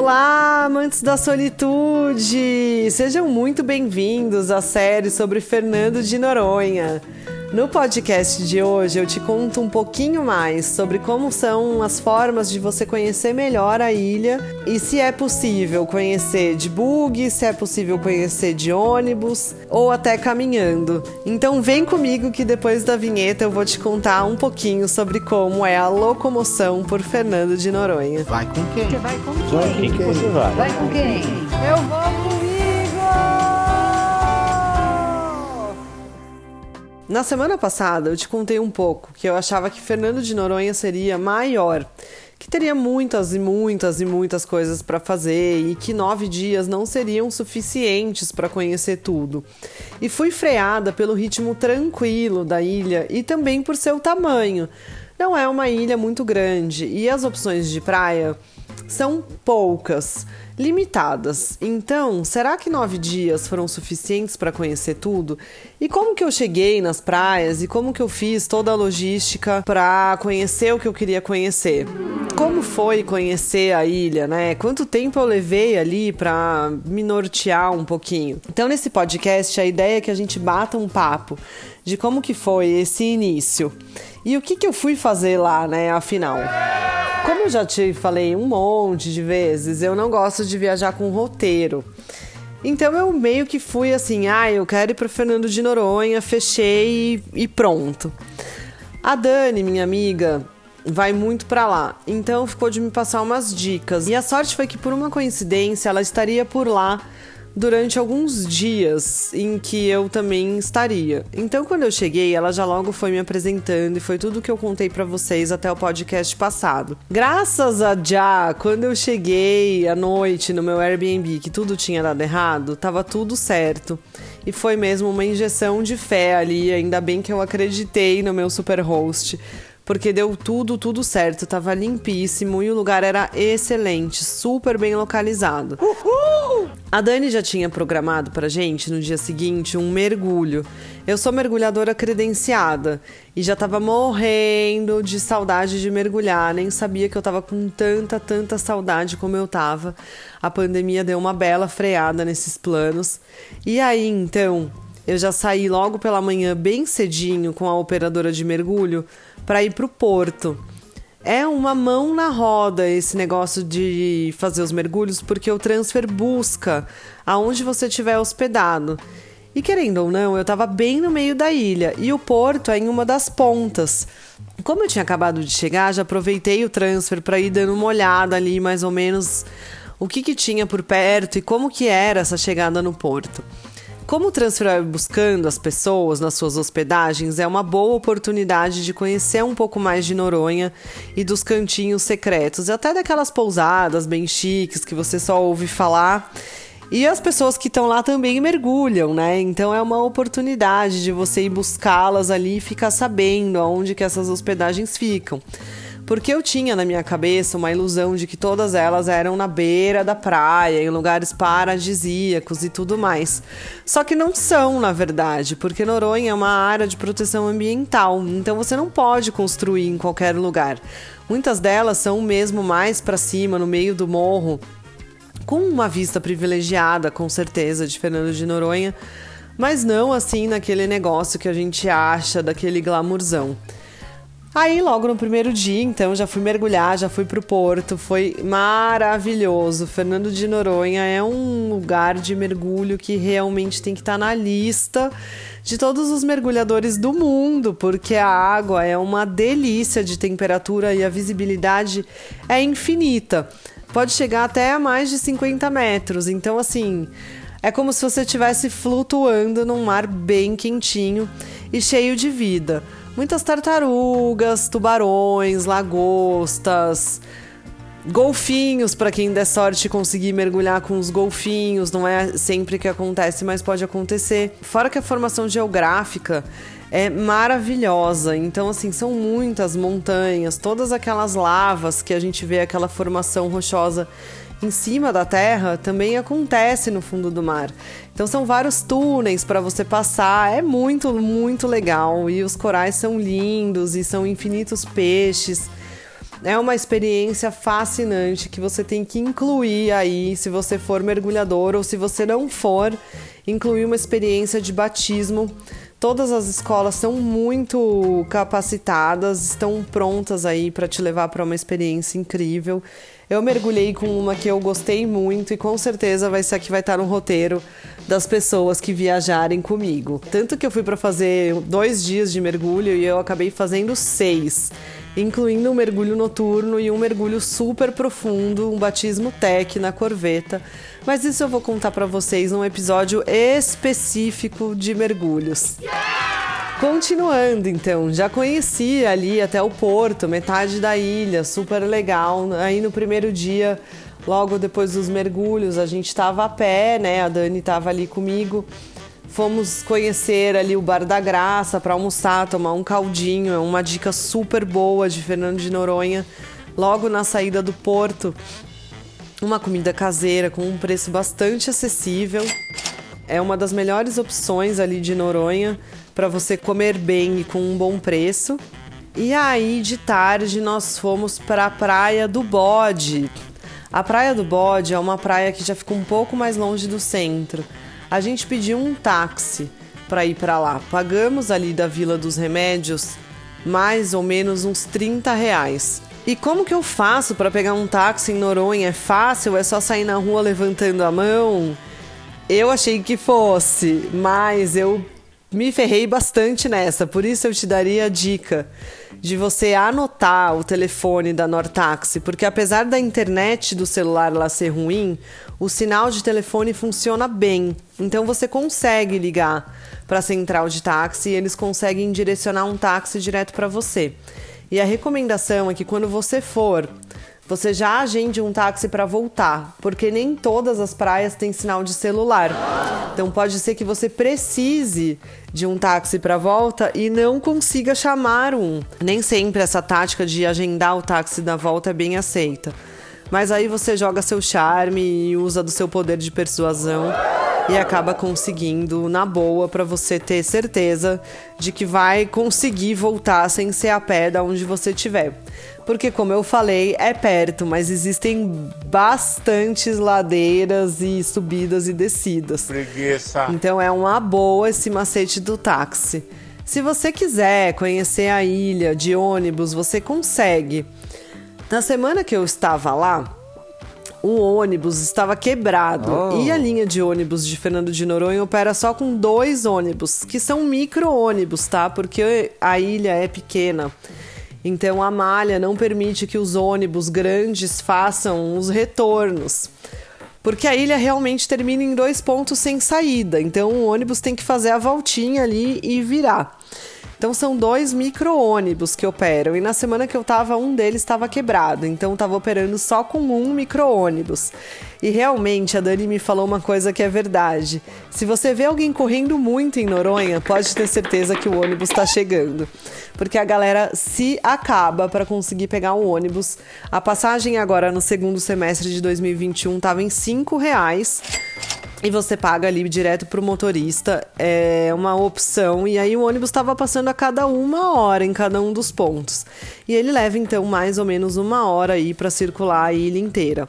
Olá, amantes da solitude! Sejam muito bem-vindos à série sobre Fernando de Noronha. No podcast de hoje eu te conto um pouquinho mais sobre como são as formas de você conhecer melhor a ilha e se é possível conhecer de bug, se é possível conhecer de ônibus ou até caminhando. Então vem comigo que depois da vinheta eu vou te contar um pouquinho sobre como é a locomoção por Fernando de Noronha. Vai com quem? Você vai com quem? Vai com quem você vai? Vai com quem? Eu vou Na semana passada eu te contei um pouco que eu achava que Fernando de Noronha seria maior, que teria muitas e muitas e muitas coisas para fazer e que nove dias não seriam suficientes para conhecer tudo. E fui freada pelo ritmo tranquilo da ilha e também por seu tamanho. Não é uma ilha muito grande e as opções de praia são poucas, limitadas. Então, será que nove dias foram suficientes para conhecer tudo? E como que eu cheguei nas praias e como que eu fiz toda a logística para conhecer o que eu queria conhecer? Como foi conhecer a ilha, né? Quanto tempo eu levei ali para me nortear um pouquinho? Então, nesse podcast, a ideia é que a gente bata um papo de como que foi esse início e o que que eu fui fazer lá, né? Afinal. Como eu já te falei um monte de vezes, eu não gosto de viajar com roteiro. Então eu meio que fui assim, ah, eu quero ir para Fernando de Noronha, fechei e, pronto. A Dani, minha amiga, vai muito para lá. Então ficou de me passar umas dicas. E a sorte foi que por uma coincidência ela estaria por lá durante alguns dias em que eu também estaria. Então, quando eu cheguei, ela já logo foi me apresentando e foi tudo que eu contei para vocês até o podcast passado. Graças a Já, quando eu cheguei à noite no meu Airbnb, que tudo tinha dado errado, tava tudo certo. E foi mesmo uma injeção de fé ali, ainda bem que eu acreditei no meu super host porque deu tudo, tudo certo, tava limpíssimo e o lugar era excelente, super bem localizado. Uhul! A Dani já tinha programado pra gente no dia seguinte um mergulho. Eu sou mergulhadora credenciada e já tava morrendo de saudade de mergulhar, nem sabia que eu tava com tanta, tanta saudade como eu tava. A pandemia deu uma bela freada nesses planos. E aí, então, eu já saí logo pela manhã bem cedinho com a operadora de mergulho para ir para o porto. É uma mão na roda esse negócio de fazer os mergulhos, porque o transfer busca aonde você estiver hospedado. E querendo ou não, eu estava bem no meio da ilha e o porto é em uma das pontas. Como eu tinha acabado de chegar, já aproveitei o transfer para ir dando uma olhada ali, mais ou menos, o que, que tinha por perto e como que era essa chegada no porto. Como o transfer vai buscando as pessoas nas suas hospedagens, é uma boa oportunidade de conhecer um pouco mais de Noronha e dos cantinhos secretos, e até daquelas pousadas bem chiques que você só ouve falar. E as pessoas que estão lá também mergulham, né? Então é uma oportunidade de você ir buscá-las ali e ficar sabendo aonde que essas hospedagens ficam porque eu tinha na minha cabeça uma ilusão de que todas elas eram na beira da praia, em lugares paradisíacos e tudo mais. Só que não são, na verdade, porque Noronha é uma área de proteção ambiental, então você não pode construir em qualquer lugar. Muitas delas são mesmo mais para cima, no meio do morro, com uma vista privilegiada, com certeza, de Fernando de Noronha, mas não assim naquele negócio que a gente acha daquele glamourzão. Aí, logo no primeiro dia, então, já fui mergulhar, já fui pro porto, foi maravilhoso. Fernando de Noronha é um lugar de mergulho que realmente tem que estar tá na lista de todos os mergulhadores do mundo, porque a água é uma delícia de temperatura e a visibilidade é infinita. Pode chegar até a mais de 50 metros. Então, assim, é como se você estivesse flutuando num mar bem quentinho e cheio de vida muitas tartarugas, tubarões, lagostas, golfinhos para quem der sorte conseguir mergulhar com os golfinhos, não é sempre que acontece, mas pode acontecer. Fora que a formação geográfica é maravilhosa. Então, assim, são muitas montanhas, todas aquelas lavas que a gente vê, aquela formação rochosa em cima da terra também acontece no fundo do mar. Então são vários túneis para você passar, é muito, muito legal. E os corais são lindos e são infinitos peixes. É uma experiência fascinante que você tem que incluir aí, se você for mergulhador ou se você não for, incluir uma experiência de batismo. Todas as escolas são muito capacitadas, estão prontas aí para te levar para uma experiência incrível. Eu mergulhei com uma que eu gostei muito e com certeza vai ser a que vai estar no roteiro das pessoas que viajarem comigo. Tanto que eu fui para fazer dois dias de mergulho e eu acabei fazendo seis, incluindo um mergulho noturno e um mergulho super profundo, um batismo tech na corveta. Mas isso eu vou contar para vocês num episódio específico de mergulhos. Continuando, então, já conheci ali até o porto, metade da ilha, super legal. Aí no primeiro dia, logo depois dos mergulhos, a gente estava a pé, né? A Dani estava ali comigo. Fomos conhecer ali o Bar da Graça para almoçar, tomar um caldinho. É uma dica super boa de Fernando de Noronha. Logo na saída do porto, uma comida caseira com um preço bastante acessível. É uma das melhores opções ali de Noronha para você comer bem e com um bom preço. E aí, de tarde, nós fomos para a Praia do Bode. A Praia do Bode é uma praia que já fica um pouco mais longe do centro. A gente pediu um táxi para ir para lá. Pagamos ali da Vila dos Remédios mais ou menos uns 30 reais. E como que eu faço para pegar um táxi em Noronha? É fácil? É só sair na rua levantando a mão? Eu achei que fosse, mas eu me ferrei bastante nessa, por isso eu te daria a dica de você anotar o telefone da Nortaxi, porque apesar da internet do celular lá ser ruim, o sinal de telefone funciona bem. Então você consegue ligar para a central de táxi e eles conseguem direcionar um táxi direto para você. E a recomendação é que quando você for você já agende um táxi para voltar, porque nem todas as praias têm sinal de celular. Então pode ser que você precise de um táxi para volta e não consiga chamar um. Nem sempre essa tática de agendar o táxi da volta é bem aceita. Mas aí você joga seu charme e usa do seu poder de persuasão e acaba conseguindo na boa para você ter certeza de que vai conseguir voltar sem ser a pé da onde você estiver. Porque como eu falei, é perto, mas existem bastantes ladeiras e subidas e descidas. Preguiça. Então é uma boa esse macete do táxi. Se você quiser conhecer a ilha de ônibus, você consegue. Na semana que eu estava lá, o ônibus estava quebrado oh. e a linha de ônibus de Fernando de Noronha opera só com dois ônibus, que são micro-ônibus, tá? Porque a ilha é pequena. Então a malha não permite que os ônibus grandes façam os retornos. Porque a ilha realmente termina em dois pontos sem saída. Então o ônibus tem que fazer a voltinha ali e virar. Então são dois micro-ônibus que operam. E na semana que eu tava, um deles estava quebrado. Então tava operando só com um micro-ônibus. E realmente a Dani me falou uma coisa que é verdade. Se você vê alguém correndo muito em Noronha, pode ter certeza que o ônibus está chegando. Porque a galera se acaba para conseguir pegar o ônibus. A passagem agora no segundo semestre de 2021 estava em cinco reais e você paga ali direto pro motorista. É uma opção. E aí o ônibus estava passando a cada uma hora em cada um dos pontos. E ele leva então mais ou menos uma hora aí para circular a ilha inteira.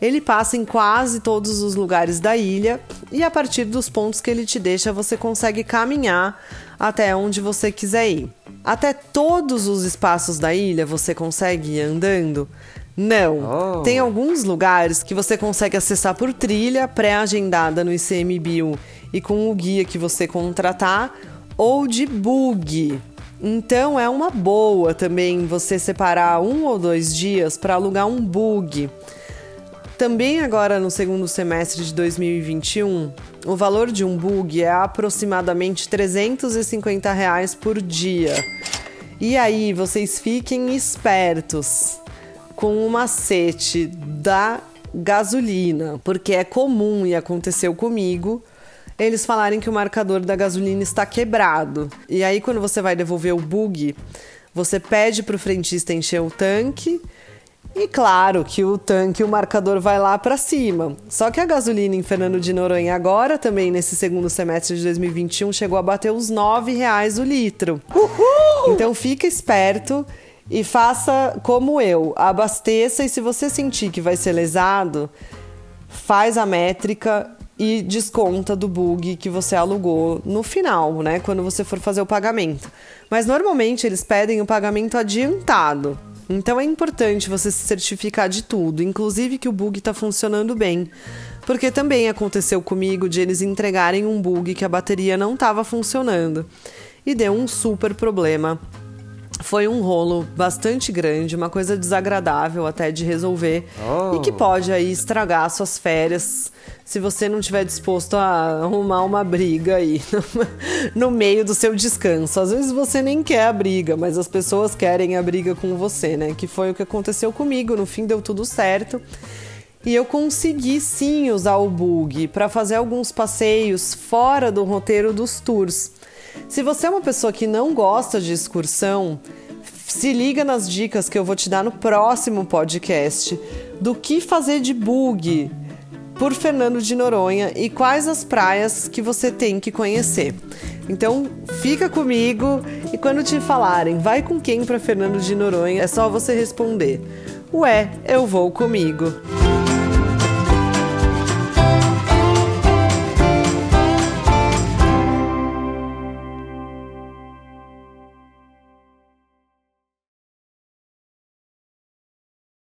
Ele passa em quase todos os lugares da ilha e a partir dos pontos que ele te deixa, você consegue caminhar até onde você quiser ir. Até todos os espaços da ilha você consegue ir andando. Não. Oh. Tem alguns lugares que você consegue acessar por trilha pré-agendada no ICMBio e com o guia que você contratar ou de bug. Então é uma boa também você separar um ou dois dias para alugar um bug. Também agora no segundo semestre de 2021, o valor de um bug é aproximadamente 350 reais por dia. E aí, vocês fiquem espertos com o macete da gasolina, porque é comum e aconteceu comigo eles falarem que o marcador da gasolina está quebrado. E aí quando você vai devolver o bug, você pede para o frentista encher o tanque e claro que o tanque, o marcador vai lá para cima. Só que a gasolina em Fernando de Noronha agora também nesse segundo semestre de 2021 chegou a bater os nove reais o litro. Uhul! Então fica esperto E faça como eu, abasteça e se você sentir que vai ser lesado, faz a métrica e desconta do bug que você alugou no final, né? Quando você for fazer o pagamento. Mas normalmente eles pedem o pagamento adiantado. Então é importante você se certificar de tudo, inclusive que o bug está funcionando bem. Porque também aconteceu comigo de eles entregarem um bug que a bateria não estava funcionando e deu um super problema foi um rolo bastante grande, uma coisa desagradável até de resolver oh. e que pode aí estragar suas férias se você não estiver disposto a arrumar uma briga aí no meio do seu descanso. Às vezes você nem quer a briga, mas as pessoas querem a briga com você, né? Que foi o que aconteceu comigo. No fim deu tudo certo. E eu consegui sim usar o bug para fazer alguns passeios fora do roteiro dos tours. Se você é uma pessoa que não gosta de excursão, se liga nas dicas que eu vou te dar no próximo podcast do que fazer de bug por Fernando de Noronha e quais as praias que você tem que conhecer. Então, fica comigo e quando te falarem, vai com quem para Fernando de Noronha, é só você responder: "Ué, eu vou comigo".